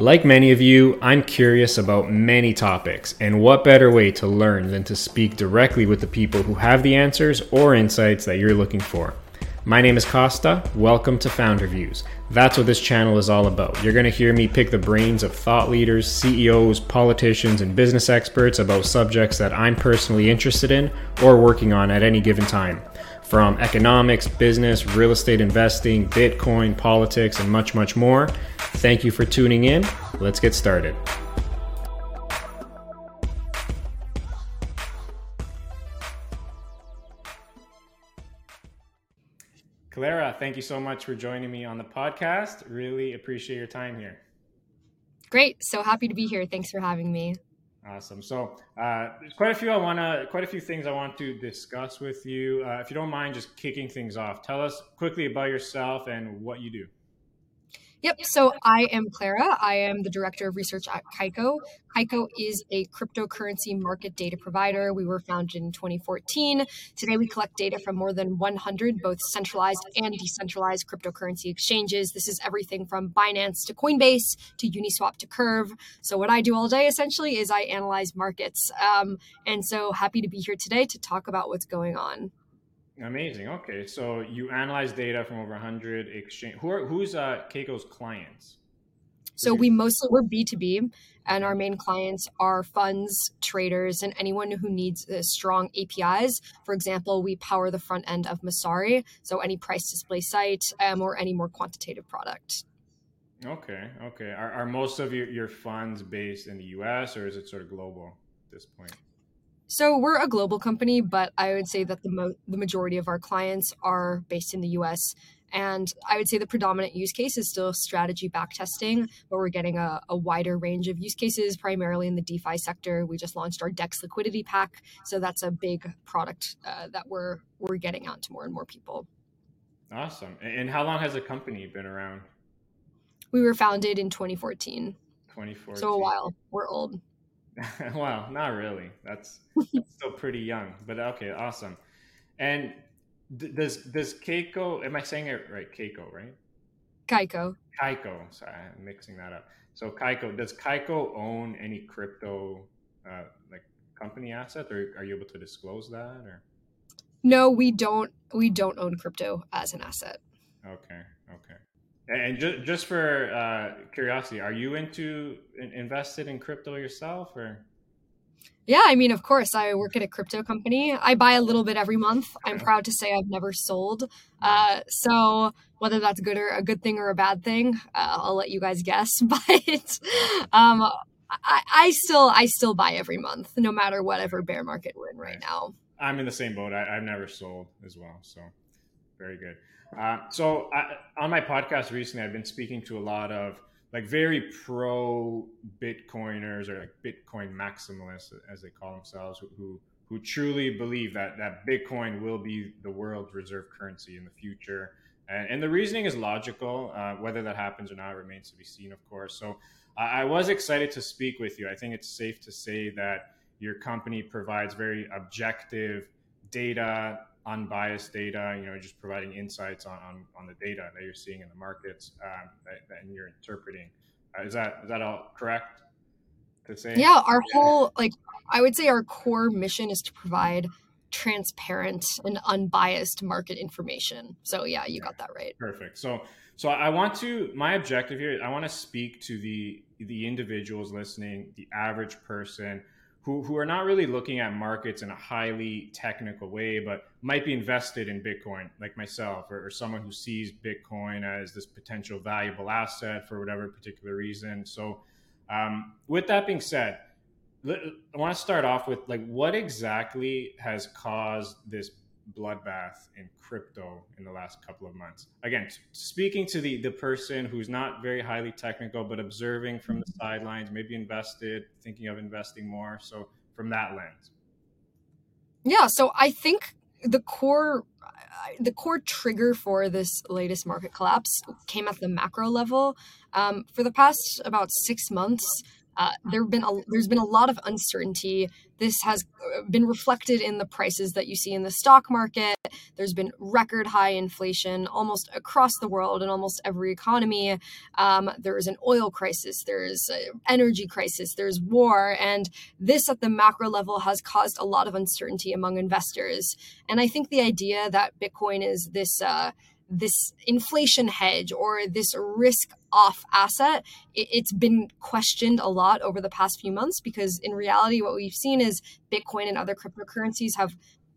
Like many of you, I'm curious about many topics, and what better way to learn than to speak directly with the people who have the answers or insights that you're looking for. My name is Costa. Welcome to Founder Views. That's what this channel is all about. You're going to hear me pick the brains of thought leaders, CEOs, politicians, and business experts about subjects that I'm personally interested in or working on at any given time. From economics, business, real estate investing, Bitcoin, politics, and much, much more. Thank you for tuning in. Let's get started. Clara, thank you so much for joining me on the podcast. Really appreciate your time here. Great. So happy to be here. Thanks for having me. Awesome. So, uh, there's quite a few I want to, quite a few things I want to discuss with you. Uh, if you don't mind, just kicking things off, tell us quickly about yourself and what you do. Yep. So I am Clara. I am the director of research at Kaiko. Kaiko is a cryptocurrency market data provider. We were founded in 2014. Today, we collect data from more than 100 both centralized and decentralized cryptocurrency exchanges. This is everything from Binance to Coinbase to Uniswap to Curve. So, what I do all day essentially is I analyze markets. Um, and so, happy to be here today to talk about what's going on. Amazing. Okay, so you analyze data from over 100 exchange. Who are who's uh, Kaiko's clients? So we mostly we're B two B, and our main clients are funds, traders, and anyone who needs uh, strong APIs. For example, we power the front end of Messari, so any price display site um, or any more quantitative product. Okay, okay. Are, are most of your, your funds based in the U.S. or is it sort of global at this point? So we're a global company, but I would say that the mo- the majority of our clients are based in the U.S. And I would say the predominant use case is still strategy backtesting, but we're getting a, a, wider range of use cases, primarily in the DeFi sector. We just launched our DEX liquidity pack, so that's a big product uh, that we're we're getting out to more and more people. Awesome! And how long has the company been around? We were founded in 2014. 2014. So a while. We're old. well, not really. That's still pretty young, but okay, awesome. And does does Keiko? Am I saying it right? Keiko, right? Kaiko. Kaiko. Sorry, I'm mixing that up. So Kaiko, does Kaiko own any crypto uh, like company asset, or are you able to disclose that? Or no, we don't. We don't own crypto as an asset. Okay. Okay. And just just for uh, curiosity, are you into invested in crypto yourself, or? Yeah, I mean, of course, I work at a crypto company. I buy a little bit every month. I'm proud to say I've never sold. Uh, so whether that's good or a good thing or a bad thing, uh, I'll let you guys guess. But um, I, I, still I still buy every month, no matter whatever bear market we're in right now. I'm in the same boat. I, I've never sold as well, so very good. Uh, so I, on my podcast recently, I've been speaking to a lot of like very pro Bitcoiners or like Bitcoin maximalists, as they call themselves, who who truly believe that that Bitcoin will be the world's reserve currency in the future. And, and the reasoning is logical. Uh, whether that happens or not remains to be seen, of course. So I was excited to speak with you. I think it's safe to say that your company provides very objective data unbiased data, you know, just providing insights on, on, on the data that you're seeing in the markets um, that, that you're interpreting. Uh, is that is that all correct to say? Yeah, our whole like I would say our core mission is to provide transparent and unbiased market information. So yeah, you got that right. Perfect. So so I want to my objective here. I want to speak to the the individuals listening, the average person who, who are not really looking at markets in a highly technical way, but might be invested in Bitcoin, like myself, or, or, someone who sees Bitcoin as this potential valuable asset for whatever particular reason. So, um, with that being said, I want to start off with like what exactly has caused this bloodbath in crypto in the last couple of months. Again, speaking to the the person who's not very highly technical, but observing from the sidelines, maybe invested, thinking of investing more. So from that lens. Yeah, so I think the core the core trigger for this latest market collapse came at the macro level. Um, for the past about six months, uh, there been a, there's been a lot of uncertainty. This has uh, been reflected in the prices that you see in the stock market. There's been record high inflation almost across the world in almost every economy. Um, there's an oil crisis. There's an energy crisis. There's war, and this at the macro level has caused a lot of uncertainty among investors. And I think the idea that Bitcoin is this uh, this inflation hedge or this risk off asset it's been questioned a lot over the past few months because in reality what we've seen is bitcoin and other cryptocurrencies have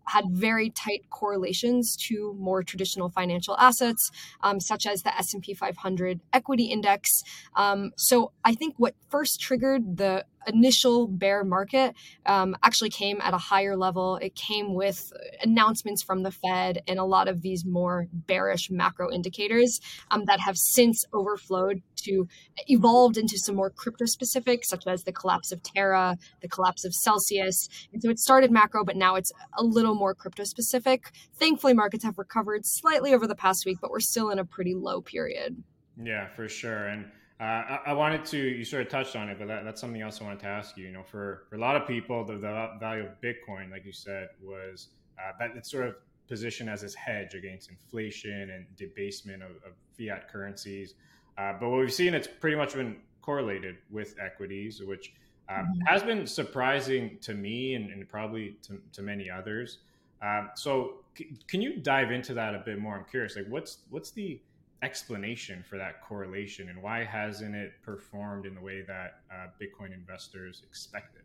had very tight correlations to more traditional financial assets, um, such as the S&P 500 equity index. Um, so I think what first triggered the initial bear market um, actually came at a higher level. It came with announcements from the Fed and a lot of these more bearish macro indicators um, that have since overflowed to evolved into some more crypto specific, such as the collapse of Terra, the collapse of Celsius. And so it started macro, but now it's a little more crypto specific. Thankfully, markets have recovered slightly over the past week, but we're still in a pretty low period. Yeah, for sure. And uh, I, I, wanted to, you sort of touched on it, but that, that's something else I wanted to ask you. You know, for, for a lot of people, the, the value of Bitcoin, like you said, was uh, that it's sort of positioned as this hedge against inflation and debasement of, of fiat currencies. Uh, but what we've seen, it's pretty much been correlated with equities, which uh, mm-hmm. has been surprising to me and, and probably to, to, many others. Uh, so, c- can you dive into that a bit more? I'm curious, like what's what's the explanation for that correlation and why hasn't it performed in the way that uh, Bitcoin investors expected?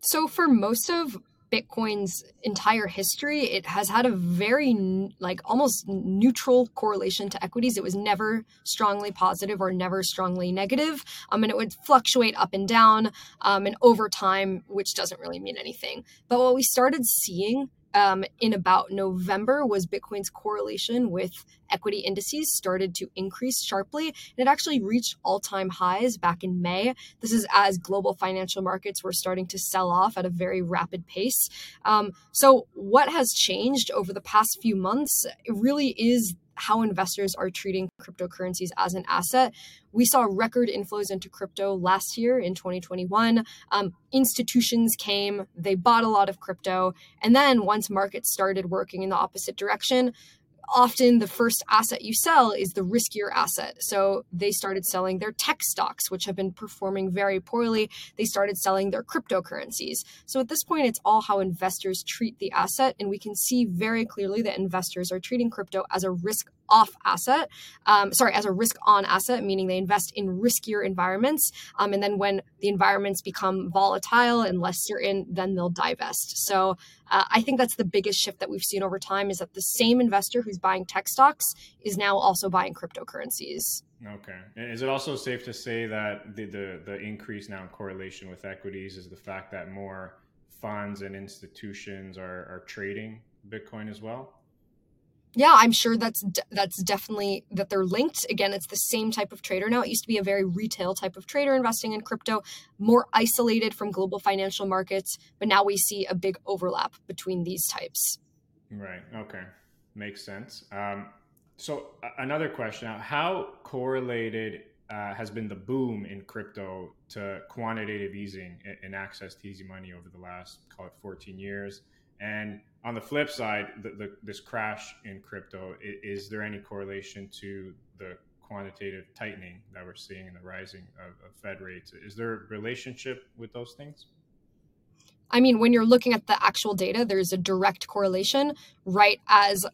So, for most of Bitcoin's entire history, it has had a very like almost neutral correlation to equities. It was never strongly positive or never strongly negative. Um, and it would fluctuate up and down um, and over time, which doesn't really mean anything. But what we started seeing um, in about November was Bitcoin's correlation with equity indices started to increase sharply. And it actually reached all time highs back in May. This is as global financial markets were starting to sell off at a very rapid pace. Um, so, what has changed over the past few months? Really is how investors are treating cryptocurrencies as an asset. We saw record inflows into crypto last year in 2021. Um, institutions came, they bought a lot of crypto. And then once markets started working in the opposite direction, often the first asset you sell is the riskier asset. So they started selling their tech stocks, which have been performing very poorly. They started selling their cryptocurrencies. So at this point, it's all how investors treat the asset. And we can see very clearly that investors are treating crypto as a risk off asset, um, sorry, as a risk on asset, meaning they invest in riskier environments. Um, and then when the environments become volatile and less certain, then they'll divest. So uh, I think that's the biggest shift that we've seen over time is that the same investor who's buying tech stocks is now also buying cryptocurrencies. Okay. Is it also safe to say that the, the, the increase now in correlation with equities is the fact that more funds and institutions are, are trading Bitcoin as well? Yeah i'm sure that's that's definitely that they're linked. Again it's the same type of trader. Now it used to be a very retail type of trader investing in crypto more isolated from global financial markets but now we see a big overlap between these types. Right. Okay. Makes sense. Um, so another question how correlated uh, has been the boom in crypto to quantitative easing and access to easy money over the last call it 14 years and on the flip side, the, the, this crash in crypto, is, is, there any correlation to the quantitative tightening that we're seeing in the rising of, of Fed rates? Is there a relationship with those things? I mean, when you're looking at the actual data, there's a direct correlation. Right as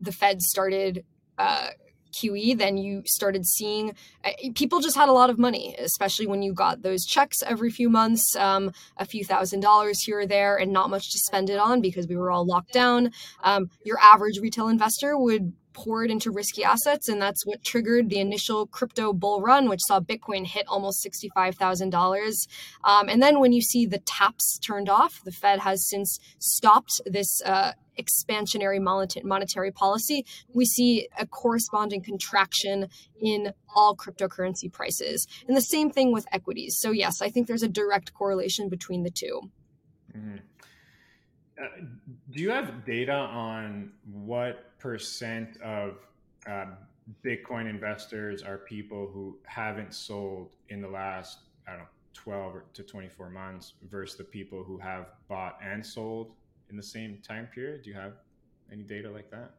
the Fed started uh, QE, then you started seeing uh, people just had a lot of money, especially when you got those checks every few months, um, a few thousand dollars here or there, and not much to spend it on because we were all locked down. Um, your average retail investor would pour it into risky assets, and that's what triggered the initial crypto bull run, which saw Bitcoin hit almost sixty-five thousand um, dollars. And then when you see the taps turned off, the Fed has since stopped this. Uh, expansionary monetary policy, we see a corresponding contraction in all cryptocurrency prices. And the same thing with equities. So, yes, I think there's a direct correlation between the 2 mm-hmm. uh, do you have data on what percent of uh, Bitcoin investors are people who haven't sold in the last I don't know, 12 to 24 months versus the people who have bought and sold in the same time period? Do you have any data like that?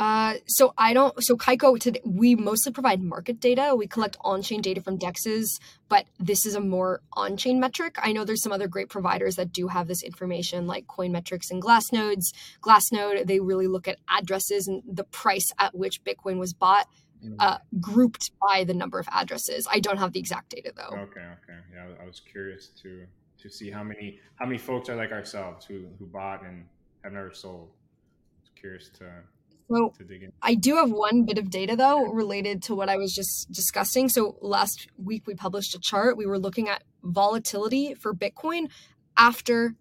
Uh, so I don't. So Kaiko, today, we mostly provide market data. We collect on-chain data from dexes, but this is a more on-chain metric. I know there's some other great providers that do have this information, like Coinmetrics and Glassnodes. Glassnode, they really look at addresses and the price at which Bitcoin was bought, mm. uh, grouped by the number of addresses. I don't have the exact data though. Okay, okay, yeah, I was curious to to see how many how many folks are like ourselves who who bought and have never sold. I was curious to so I do have one bit of data though related to what I was just discussing. So last week we published a chart. We were looking at volatility for Bitcoin after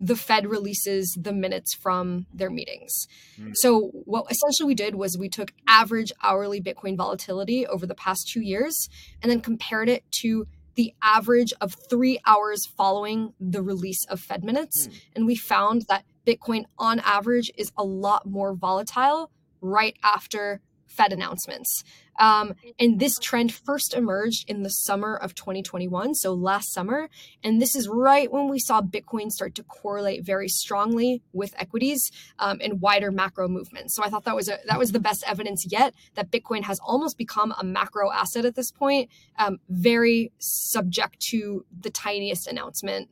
the Fed releases the minutes from their meetings. Mm. So what essentially we did was we took average hourly Bitcoin volatility over the past 2 years and then compared it to the average of 3 hours following the release of Fed minutes mm. and we found that Bitcoin on average is a lot more volatile right after Fed announcements. Um, and this trend first emerged in the summer of 2021, so last summer. And this is right when we saw Bitcoin start to correlate very strongly with equities um, and wider macro movements. So I thought that was a, that was the best evidence yet that Bitcoin has almost become a macro asset at this point, um, very subject to the tiniest announcement.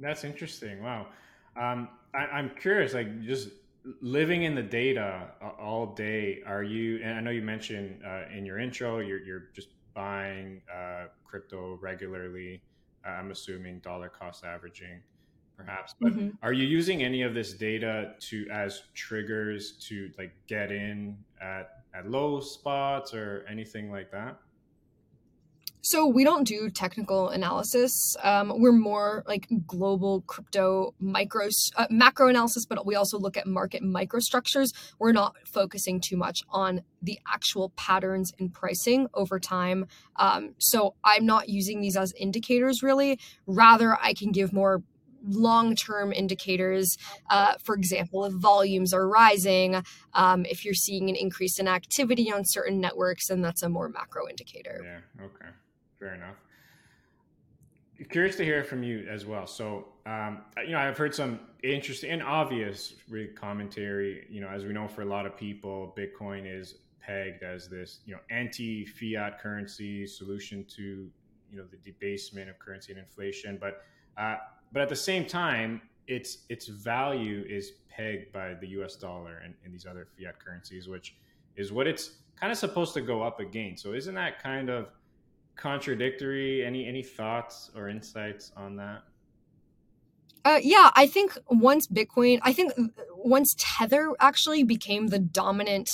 That's interesting. Wow. Um, I, am curious, like just living in the data all day. Are you? And I know you mentioned uh, in your intro, you're you're just buying uh, crypto regularly. Uh, I'm assuming dollar cost averaging, perhaps. But mm-hmm. are you using any of this data to as triggers to like get in at at low spots or anything like that? So we don't do technical analysis. Um, we're more like global crypto micro uh, macro analysis, but we also look at market microstructures. We're not focusing too much on the actual patterns in pricing over time. Um, so I'm not using these as indicators really. Rather, I can give more long-term indicators uh, for example if volumes are rising um, if you're seeing an increase in activity on certain networks and that's a more macro indicator yeah okay fair enough. Curious to hear from you as well. So, um, you know, I've heard some interesting and obvious commentary. You know, as we know, for a lot of people, Bitcoin is pegged as this, you know, anti-fiat currency solution to, you know, the debasement of currency and inflation. But, uh, but at the same time, its its value is pegged by the U.S. dollar and, and these other fiat currencies, which is what it's kind of supposed to go up against. So, isn't that kind of contradictory. Any any thoughts or insights on that? Uh, yeah, I think once Bitcoin, I think once Tether actually became the dominant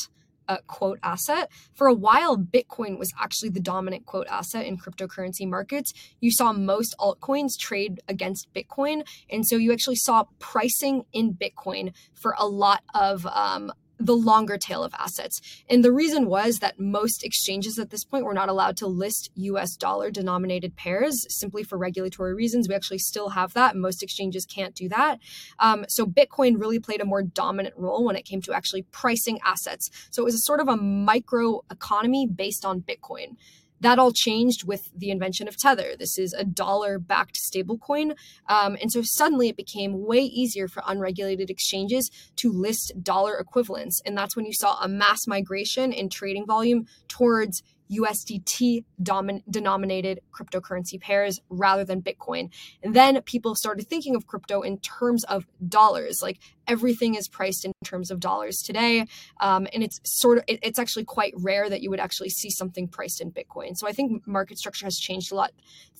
uh, quote asset. For a while, Bitcoin was actually the dominant quote asset in cryptocurrency markets. You saw most altcoins trade against Bitcoin. And so you actually saw pricing in Bitcoin for a lot of um, the longer tail of assets. And the reason was that most exchanges at this point were not allowed to list US dollar denominated pairs simply for regulatory reasons. We actually still have that. Most exchanges can't do that. Um, so Bitcoin really played a more dominant role when it came to actually pricing assets. So it was a sort of a micro economy based on Bitcoin. That all changed with the invention of Tether. This is a dollar backed stablecoin. Um, and so suddenly it became way easier for unregulated exchanges to list dollar equivalents. And that's when you saw a mass migration in trading volume towards USDT domin- denominated cryptocurrency pairs rather than Bitcoin. And then people started thinking of crypto in terms of dollars. Like everything is priced in terms of dollars today. Um, and it's sort of, it, it's actually quite rare that you would actually see something priced in Bitcoin. So I think market structure has changed a lot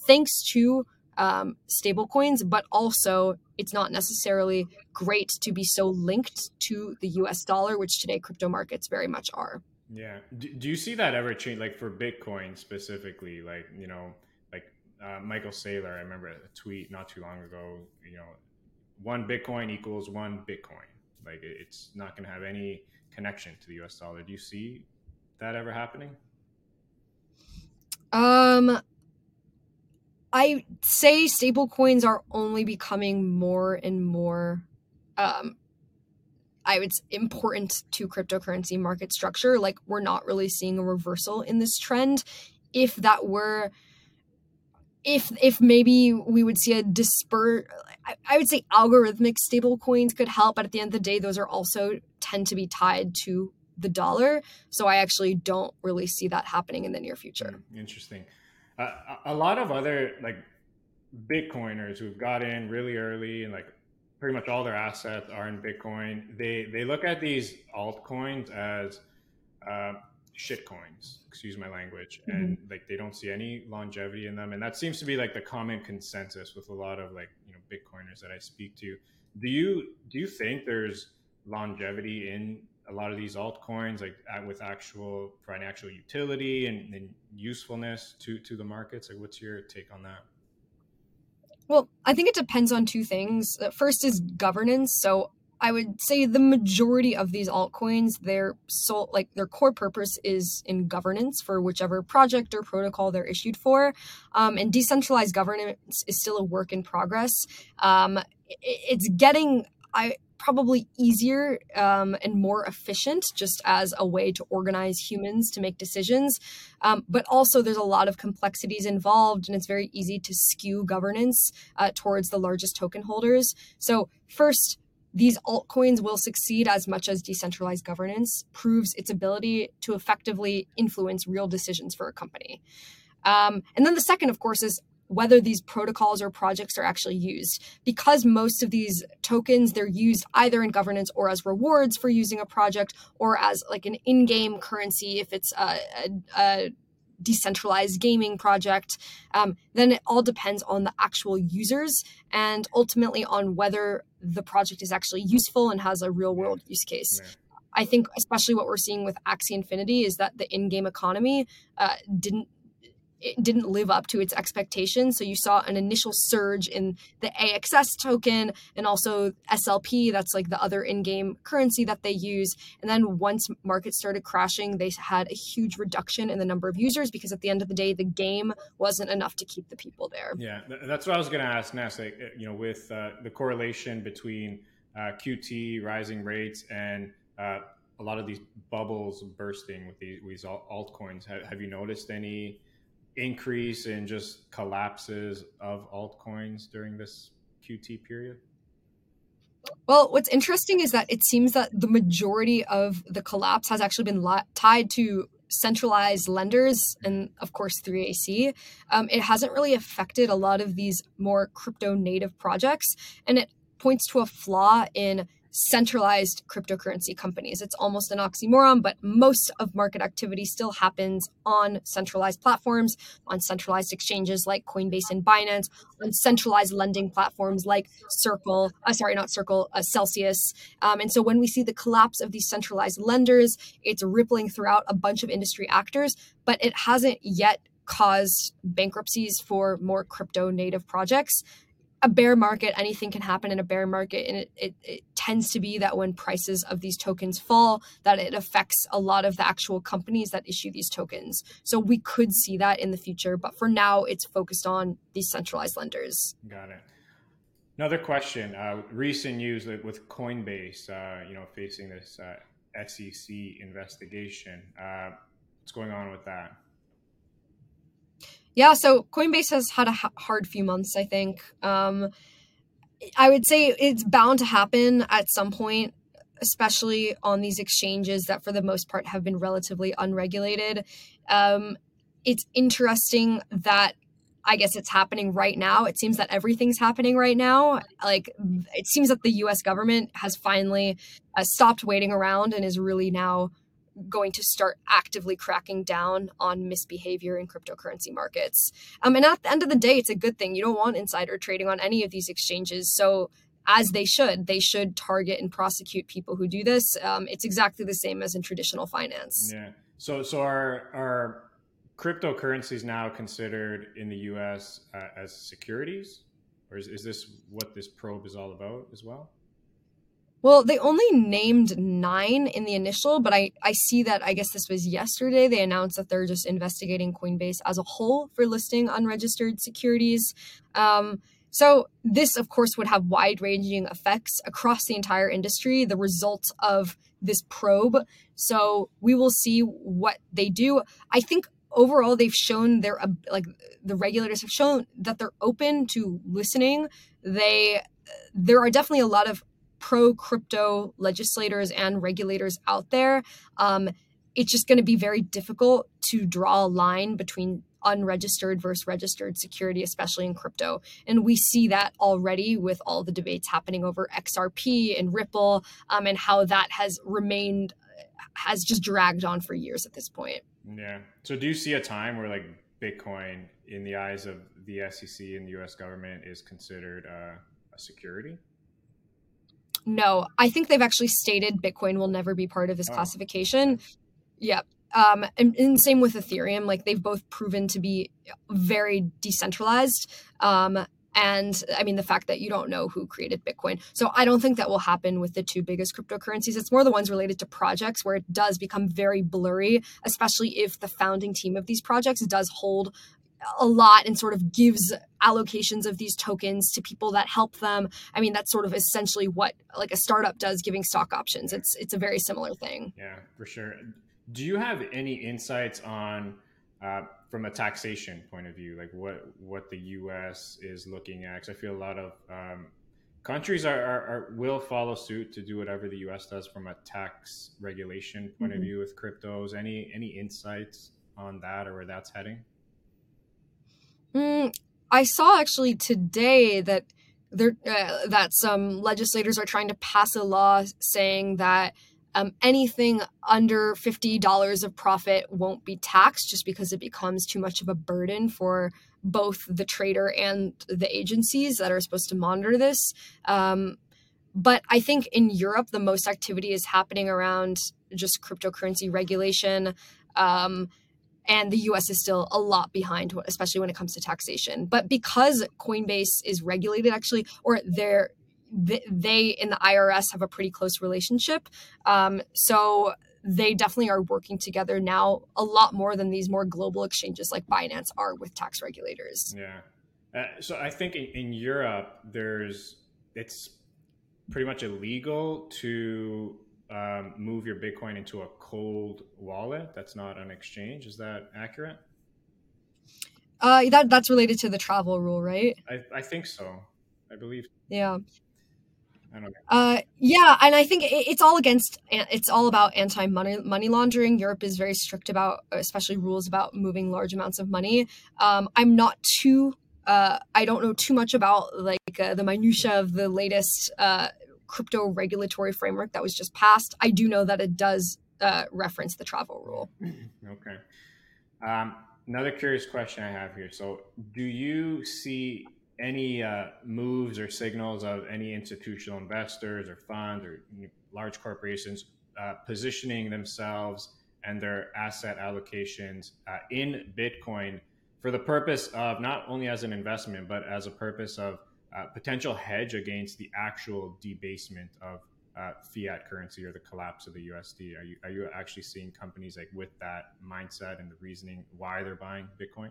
thanks to um, stable coins, but also it's not necessarily great to be so linked to the US dollar, which today crypto markets very much are. Yeah. Do, do you see that ever change, like for Bitcoin specifically? Like, you know, like uh, Michael Saylor, I remember a tweet not too long ago, you know, one Bitcoin equals one Bitcoin. Like, it's not going to have any connection to the US dollar. Do you see that ever happening? Um, I say stablecoins are only becoming more and more um, I would important to cryptocurrency market structure. Like we're not really seeing a reversal in this trend. If that were if if maybe we would see a disperse I, I would say algorithmic stable coins could help but at the end of the day those are also tend to be tied to the dollar so i actually don't really see that happening in the near future mm, interesting uh, a lot of other like bitcoiners who've got in really early and like pretty much all their assets are in bitcoin. They they look at these altcoins as uh, shit coins excuse my language mm-hmm. and like they don't see any longevity in them. And that seems to be like the common consensus with a lot of like you know bitcoiners that i speak to. Do you do you think there's longevity in a lot of these altcoins like with actual financial utility and, and usefulness to to the markets? Like what's your take on that well, I think it depends on two things. First is governance. So I would say the majority of these altcoins, their sole like their core purpose is in governance for whichever project or protocol they're issued for, um, and decentralized governance is still a work in progress. Um, it, it's getting I probably easier um, and more efficient just as a way to organize humans to make decisions. Um, but also, there's a lot of complexities involved, and it's very easy to skew governance uh, towards the largest token holders. So, first, these altcoins will succeed as much as decentralized governance proves its ability to effectively influence real decisions for a company. Um, and then the second, of course, is whether these protocols or projects are actually used. Because most of these tokens, they're used either in governance or as rewards for using a project or as like an in-game currency if it's a, a, a decentralized gaming project, um, then it all depends on the actual users and ultimately on whether the project is actually useful and has a real world use case. Yeah. I think, especially what we're seeing with Axie Infinity, is that the in game economy uh, didn't it didn't live up to its expectations. So you saw an initial surge in the AXS token and also SLP, that's like the other in game currency that they use. And then once markets started crashing, they had a huge reduction in the number of users because at the end of the day, the game wasn't enough to keep the people there. Yeah, that's what I was going to ask next. Like, you know, with uh, the correlation between uh, QT, rising rates, and uh, a lot of these bubbles bursting with these, these altcoins, have, have you noticed any? Increase in just collapses of altcoins during this QT period? Well, what's interesting is that it seems that the majority of the collapse has actually been li- tied to centralized lenders and, of course, 3AC. Um, it hasn't really affected a lot of these more crypto native projects, and it points to a flaw in centralized cryptocurrency companies. It's almost an oxymoron, but most of market activity still happens on centralized platforms, on centralized exchanges like Coinbase and Binance, on centralized lending platforms like Circle, uh, sorry, not Circle, uh, Celsius. Um, and so when we see the collapse of these centralized lenders, it's rippling throughout a bunch of industry actors, but it hasn't yet caused bankruptcies for more crypto native projects a bear market, anything can happen in a bear market. And it, it, it, tends to be that when prices of these tokens fall, that it affects a lot of the actual companies that issue these tokens. So we could see that in the future. But for now, it's focused on these centralized lenders. Got it. Another question. Uh, recent news with Coinbase, uh, you know, facing this uh, SEC investigation. Uh, what's going on with that? Yeah, so Coinbase has had a hard few months, I think. Um, I would say it's bound to happen at some point, especially on these exchanges that, for the most part, have been relatively unregulated. Um, it's interesting that I guess it's happening right now. It seems that everything's happening right now. Like, it seems that the US government has finally uh, stopped waiting around and is really now going to start actively cracking down on misbehavior in cryptocurrency markets. Um, and at the end of the day, it's a good thing. You don't want insider trading on any of these exchanges. So, as they should, they should target and prosecute people who do this. Um, it's exactly the same as in traditional finance. Yeah. So, so are are cryptocurrencies now considered in the U.S. Uh, as securities, or is, is this what this probe is all about as well? Well, they only named nine in the initial, but I, I see that I guess this was yesterday. They announced that they're just investigating Coinbase as a whole for listing unregistered securities. Um, so, this, of course, would have wide ranging effects across the entire industry, the results of this probe. So, we will see what they do. I think overall they've shown their like the regulators have shown that they're open to listening they there are definitely a lot of pro crypto legislators and regulators out there um, it's just going to be very difficult to draw a line between unregistered versus registered security, especially in crypto. And we see that already with all the debates happening over XRP and Ripple um, and how that has remained, has just dragged on for years at this point. Yeah. So do you see a time where like Bitcoin, in the eyes of the SEC and the US government, is considered uh, a security? No, I think they've actually stated Bitcoin will never be part of this oh. classification. Yep. Um, and, and, same with Ethereum. Like they've both proven to be very decentralized. Um, and I mean, the fact that you don't know who created Bitcoin. So I don't think that will happen with the two biggest cryptocurrencies. It's more the ones related to projects where it does become very blurry, especially if the founding team of these projects does hold a lot and sort of gives allocations of these tokens to people that help them. I mean, that's sort of essentially what like a startup does giving stock options. It's it's a very similar thing. Yeah, for sure. Do you have any insights on, uh, from a taxation point of view, like what what the U.S. is looking at? Because I feel a lot of um, countries are, are, are, will follow suit to do whatever the U.S. does from a tax regulation point mm-hmm. of view with cryptos. Any any insights on that or where that's heading? Mm, I saw actually today that there uh, that some legislators are trying to pass a law saying that um, anything under $50 of profit won't be taxed just because it becomes too much of a burden for both the trader and the agencies that are supposed to monitor this. Um, but I think in Europe, the most activity is happening around just cryptocurrency regulation. Um, and the US is still a lot behind, especially when it comes to taxation. But because Coinbase is regulated, actually, or they're they in the IRS have a pretty close relationship. Um, so they definitely are working together now a lot more than these more global exchanges like Binance are with tax regulators. Yeah. Uh, so I think in, in Europe, there's it's pretty much illegal to um, move your Bitcoin into a cold wallet that's not an exchange. Is that accurate? Uh, that that's related to the travel rule, right? I, I think so. I believe. Yeah. Uh, yeah, and I think it's all against. It's all about anti money money laundering. Europe is very strict about, especially rules about moving large amounts of money. Um, I'm not too. Uh, I don't know too much about like uh, the minutia of the latest uh, crypto regulatory framework that was just passed. I do know that it does uh, reference the travel rule. Okay. Um, another curious question I have here. So, do you see any uh, moves or signals of any institutional investors or funds or large corporations uh, positioning themselves and their asset allocations uh, in Bitcoin for the purpose of not only as an investment, but as a purpose of uh, potential hedge against the actual debasement of uh, fiat currency or the collapse of the USD. Are you, are you actually seeing companies like with that mindset and the reasoning why they're buying Bitcoin?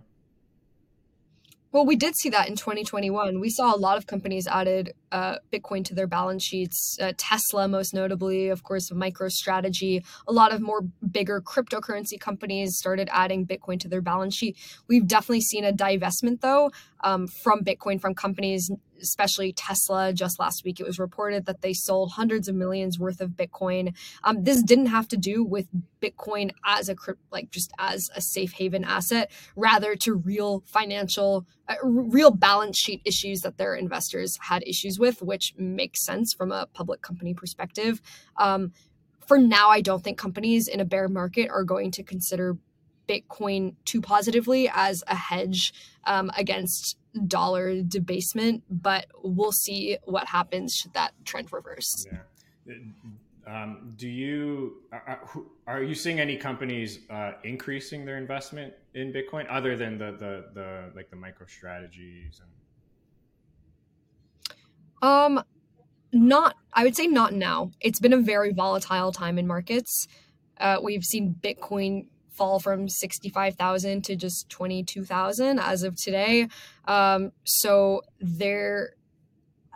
Well, we did see that in 2021. We saw a lot of companies added uh, Bitcoin to their balance sheets. Uh, Tesla, most notably, of course, MicroStrategy. A lot of more bigger cryptocurrency companies started adding Bitcoin to their balance sheet. We've definitely seen a divestment, though, um, from Bitcoin from companies especially Tesla. Just last week, it was reported that they sold hundreds of millions worth of Bitcoin. Um, this didn't have to do with Bitcoin as a like just as a safe haven asset, rather to real financial, uh, real balance sheet issues that their investors had issues with, which makes sense from a public company perspective. Um, for now, I don't think companies in a bear market are going to consider Bitcoin too positively as a hedge um, against dollar debasement, but we'll see what happens should that trend reverse. Yeah. Um, do you are, are, you seeing any companies uh, increasing their investment in Bitcoin other than the the, the like the MicroStrategies and um not I would say not now. It's been a very volatile time in markets. Uh, we've seen Bitcoin fall from 65,000 to just 22,000 as of today. Um, so there,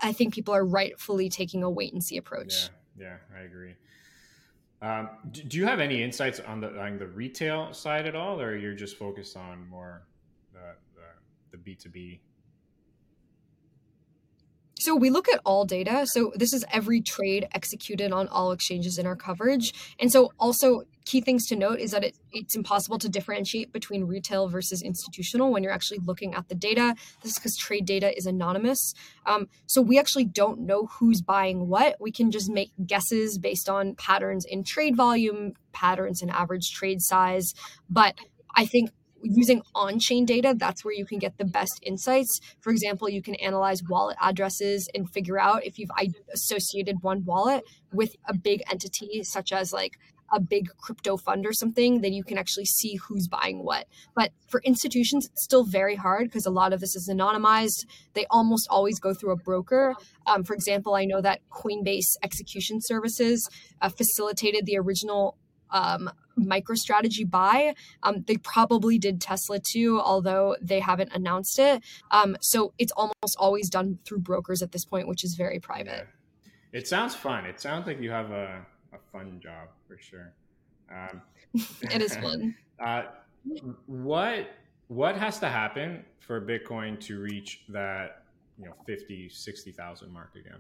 I think people are rightfully taking a wait and see approach. Yeah, yeah, I agree. Um, do, do, you have any insights on the on the retail side at all, or you're just focused on more the the, B two B so we look at all data. So this is every trade executed on all exchanges in our coverage. And so also key things to note is that it, it's impossible to differentiate between retail versus institutional when you're actually looking at the data. This is because trade data is anonymous. Um, so we actually don't know who's buying what. We can just make guesses based on patterns in trade volume, patterns in average trade size. But I think using on-chain data that's where you can get the best insights for example you can analyze wallet addresses and figure out if you've associated one wallet with a big entity such as like a big crypto fund or something, then you can actually see who's buying what. But for institutions, it's still very hard because a lot of this is anonymized. They almost always go through a broker. Um, for example, I know that Coinbase Execution Services uh, facilitated the original um, MicroStrategy buy. Um, they probably did Tesla too, although they haven't announced it. Um, so it's almost always done through brokers at this point, which is very private. Yeah. It sounds fun. It sounds like you have a, a fun job for sure. Um, it is fun. uh, what what has to happen for Bitcoin to reach that you know 50, 60,000 mark again?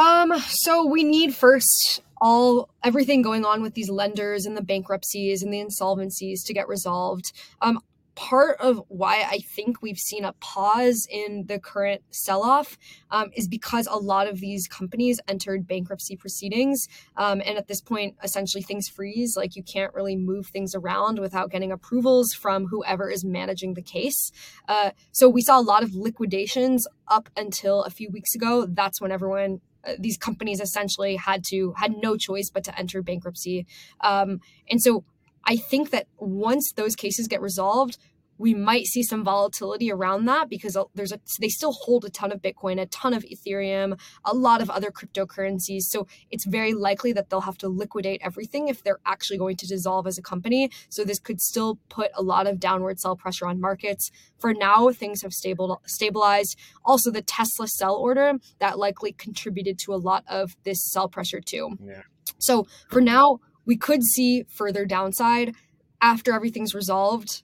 Um, so we need first all everything going on with these lenders and the bankruptcies and the insolvencies to get resolved. Um, part of why I think we've seen a pause in the current sell off um, is because a lot of these companies entered bankruptcy proceedings. Um, and at this point, essentially things freeze. Like you can't really move things around without getting approvals from whoever is managing the case. Uh, so we saw a lot of liquidations up until a few weeks ago. That's when everyone these companies essentially had to had no choice but to enter bankruptcy. Um, and so i think that once those cases get resolved we might see some volatility around that because there's a they still hold a ton of bitcoin a ton of ethereum a lot of other cryptocurrencies. So it's very likely that they'll have to liquidate everything if they're actually going to dissolve as a company. So this could still put a lot of downward sell pressure on markets. For now things have stable, stabilized. Also the tesla sell order that likely contributed to a lot of this sell pressure too. Yeah. so for now we could see further downside after everything's resolved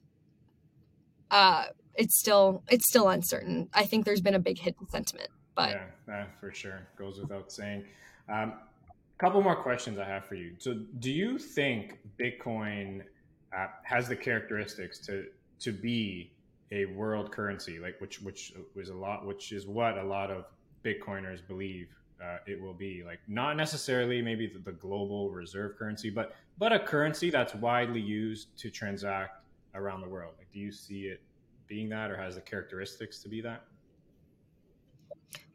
uh, it's still it's still uncertain. I think there's been a big hit in sentiment, but yeah, for sure goes without saying. Um, couple more questions I have for you. So, do you think Bitcoin uh, has the characteristics to to be a world currency, like which which was a lot, which is what a lot of Bitcoiners believe uh, it will be. Like not necessarily maybe the, the global reserve currency, but but a currency that's widely used to transact around the world? Like, do you see it being that, or has the characteristics to be that?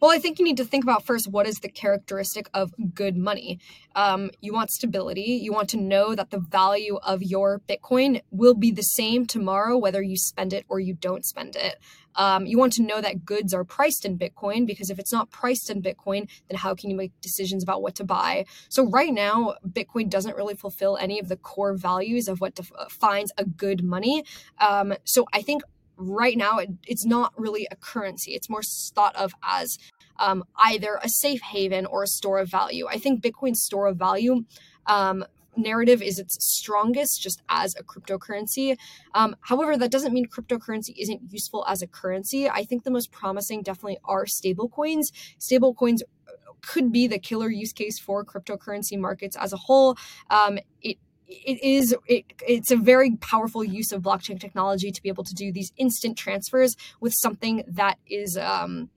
Well, I think you need to think about first what is the characteristic of good money. Um, you want stability. You want to know that the value of your Bitcoin will be the same tomorrow, whether you spend it or you don't spend it. Um, you want to know that goods are priced in Bitcoin because if it's not priced in Bitcoin, then how can you make decisions about what to buy? So, right now, Bitcoin doesn't really fulfill any of the core values of what defines a good money. Um, so, I think right now it, it's not really a currency it's more thought of as um, either a safe haven or a store of value i think bitcoin's store of value um, narrative is its strongest just as a cryptocurrency. Um, however, that doesn't mean cryptocurrency isn't useful as a currency. I think the most promising definitely are stablecoins. Stablecoins could be the killer use case for cryptocurrency markets as a whole. Um, it it is it, it's a very powerful use of blockchain technology to be able to do these instant transfers with something that is um,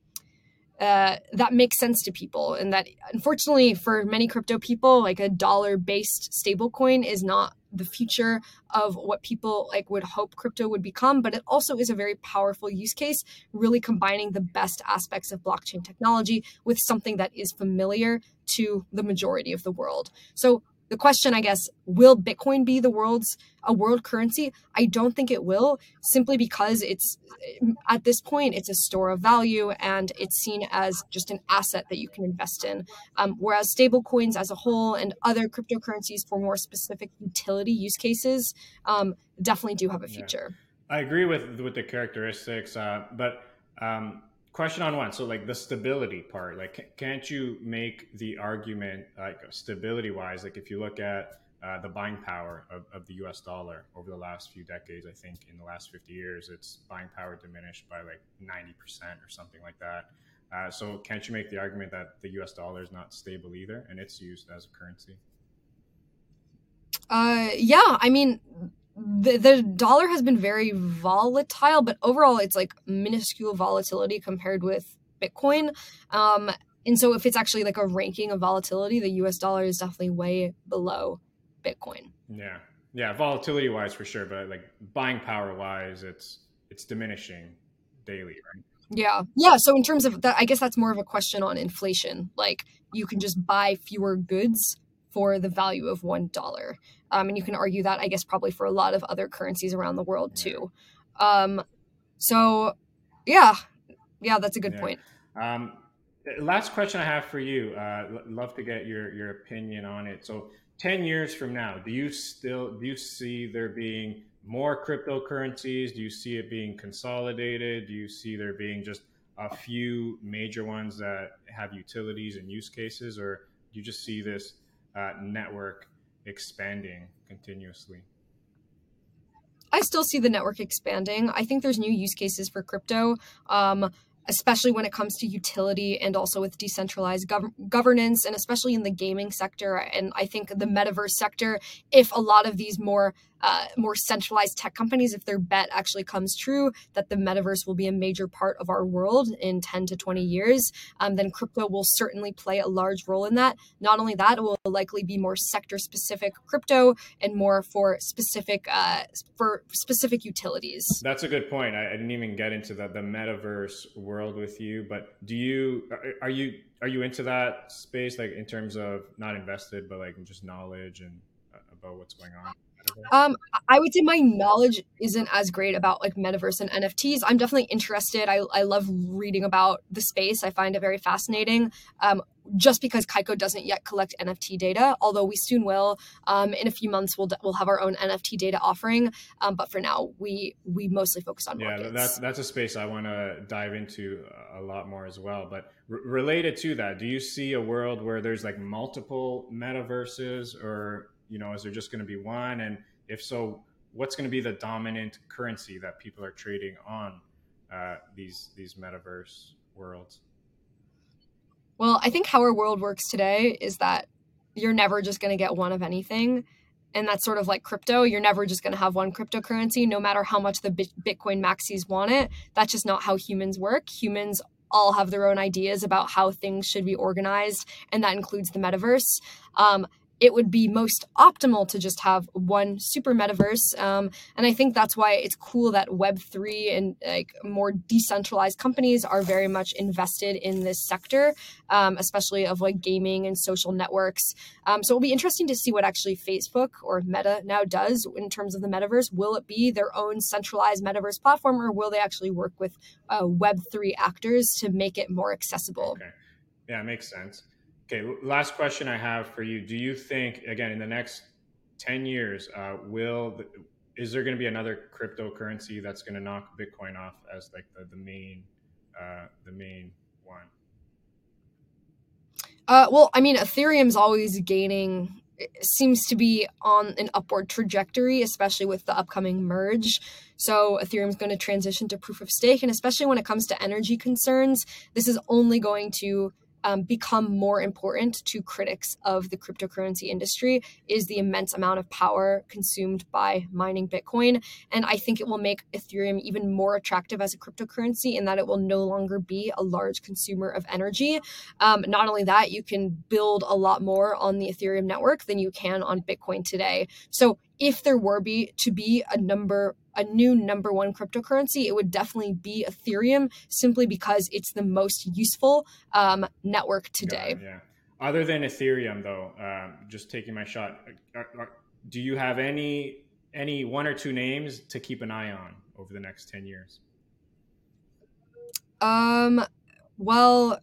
uh, that makes sense to people and that unfortunately for many crypto people like a dollar based stablecoin is not the future of what people like would hope crypto would become but it also is a very powerful use case really combining the best aspects of blockchain technology with something that is familiar to the majority of the world. So the question i guess will bitcoin be the world's a world currency? I don't think it will simply because it's at this point it's a store of value and it's seen as just an asset that you can invest in. Um, whereas stable coins as a whole and other cryptocurrencies for more specific utility use cases um, definitely do have a future. Yeah. i agree with with the characteristics uh, but um, question on one. So like the stability part, like can't you make the argument like stability wise, like if you look at uh, the buying power of, of, the US dollar over the last few decades, I think in the last 50 years, its buying power diminished by like 90% or something like that. Uh, so can't you make the argument that the US dollar is not stable either and it's used as a currency? Uh, yeah, I mean, the, the dollar has been very volatile, but overall it's like minuscule volatility compared with Bitcoin. Um, and so if it's actually like a ranking of volatility, the US dollar is definitely way below Bitcoin. Yeah. Yeah, volatility wise for sure, but like buying power wise, it's it's diminishing daily, right? Yeah. Yeah. So in terms of that, I guess that's more of a question on inflation. Like you can just buy fewer goods for the value of one dollar. Um, and you can argue that, I guess, probably for a lot of other currencies around the world too. Um, so, yeah, yeah, that's a good yeah. point. Um, last question I have for you. Uh, love to get your your opinion on it. So, ten years from now, do you still do you see there being more cryptocurrencies? Do you see it being consolidated? Do you see there being just a few major ones that have utilities and use cases, or do you just see this uh, network expanding continuously? I still see the network expanding. I think there's new use cases for crypto. Um, especially when it comes to utility and also with decentralized gov- governance and especially in the gaming sector and i think the metaverse sector if a lot of these more uh, more centralized tech companies if their bet actually comes true that the metaverse will be a major part of our world in 10 to 20 years um, then crypto will certainly play a large role in that. Not only that it will likely be more sector specific crypto and more for specific uh, for specific utilities. That's a good point. I, I didn't even get into the, the metaverse world with you but do you are you are you into that space like in terms of not invested but like just knowledge and uh, about what's going on um, I would say my knowledge isn't as great about like metaverse and NFTs. I'm definitely interested. I, I love reading about the space. I find it very fascinating. Um, just because Kaiko doesn't yet collect NFT data, although we soon will. Um, in a few months, we'll we'll have our own NFT data offering. Um, but for now, we we mostly focus on yeah. That's that's a space I want to dive into a lot more as well. But r- related to that, do you see a world where there's like multiple metaverses, or you know, is there just going to be one? And if so, what's going to be the dominant currency that people are trading on uh, these these metaverse worlds? Well, I think how our world works today is that you're never just going to get one of anything. And that's sort of like crypto. You're never just going to have one cryptocurrency, no matter how much the Bitcoin maxis want it. That's just not how humans work. Humans all have their own ideas about how things should be organized, and that includes the metaverse. Um, it would be most optimal to just have one super metaverse. Um, and I think that's why it's cool that Web3 and like more decentralized companies are very much invested in this sector, um, especially of like gaming and social networks. Um, so it'll be interesting to see what actually Facebook or Meta now does in terms of the metaverse. Will it be their own centralized metaverse platform or will they actually work with uh, Web3 actors to make it more accessible? Okay. Yeah, it makes sense. Okay, last question I have for you. Do you think, again, in the next 10 years, uh, will is there going to be another cryptocurrency that's going to knock Bitcoin off as like the, the main uh, the main one? Uh, well, I mean, Ethereum's always gaining seems to be on an upward trajectory, especially with the upcoming merge. So Ethereum's going to transition to proof of stake, and especially when it comes to energy concerns, this is only going to um, become more important to critics of the cryptocurrency industry is the immense amount of power consumed by mining Bitcoin. And I think it will make Ethereum even more attractive as a cryptocurrency in that it will no longer be a large consumer of energy. Um, not only that, you can build a lot more on the Ethereum network than you can on Bitcoin today. So if there were be to be a number a new number one cryptocurrency, it would definitely be Ethereum, simply because it's the most useful um, network today. yeah. Other than Ethereum, though, uh, just taking my shot, are, are, do you have any any one or two names to keep an eye on over the next ten years? Um. Well,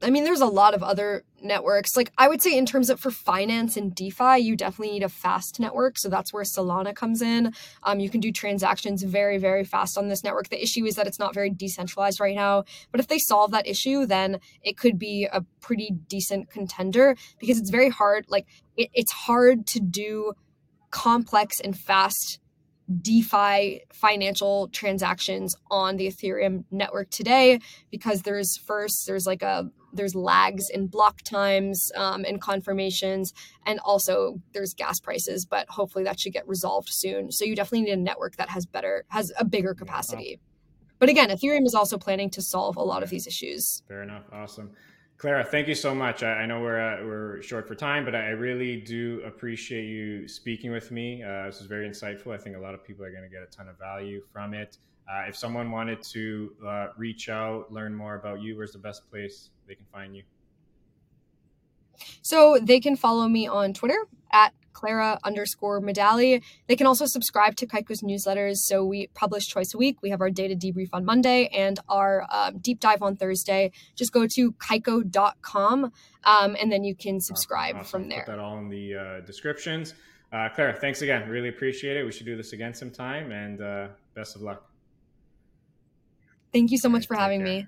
I mean, there's a lot of other networks. Like I would say, in terms of for finance and DeFi, you definitely need a fast network. So that's where Solana comes in. Um, you can do transactions very, very fast on this network. The issue is that it's not very decentralized right now. But if they solve that issue, then it could be a pretty decent contender because it's very hard. Like it, it's hard to do complex and fast DeFi financial transactions on the Ethereum network today because there's first there's like a there's lags in block times um, and confirmations and also there's gas prices but hopefully that should get resolved soon so you definitely need a network that has better has a bigger capacity but again ethereum is also planning to solve a lot of these issues fair enough awesome Clara, thank you so much. I, I know we're uh, we're short for time, but I really do appreciate you speaking with me. Uh, this was very insightful. I think a lot of people are going to get a ton of value from it. Uh, if someone wanted to uh, reach out, learn more about you, where's the best place they can find you? So they can follow me on Twitter at Clara underscore Medalie. They can also subscribe to Kaiko's newsletters. So we publish twice a week. We have our data debrief on Monday and our um, deep dive on Thursday. Just go to kaiko.com um, and then you can subscribe awesome. from there. Put that all in the uh, descriptions. Uh, Clara, thanks again. Really appreciate it. We should do this again sometime and uh, best of luck. Thank you so much for having care. me.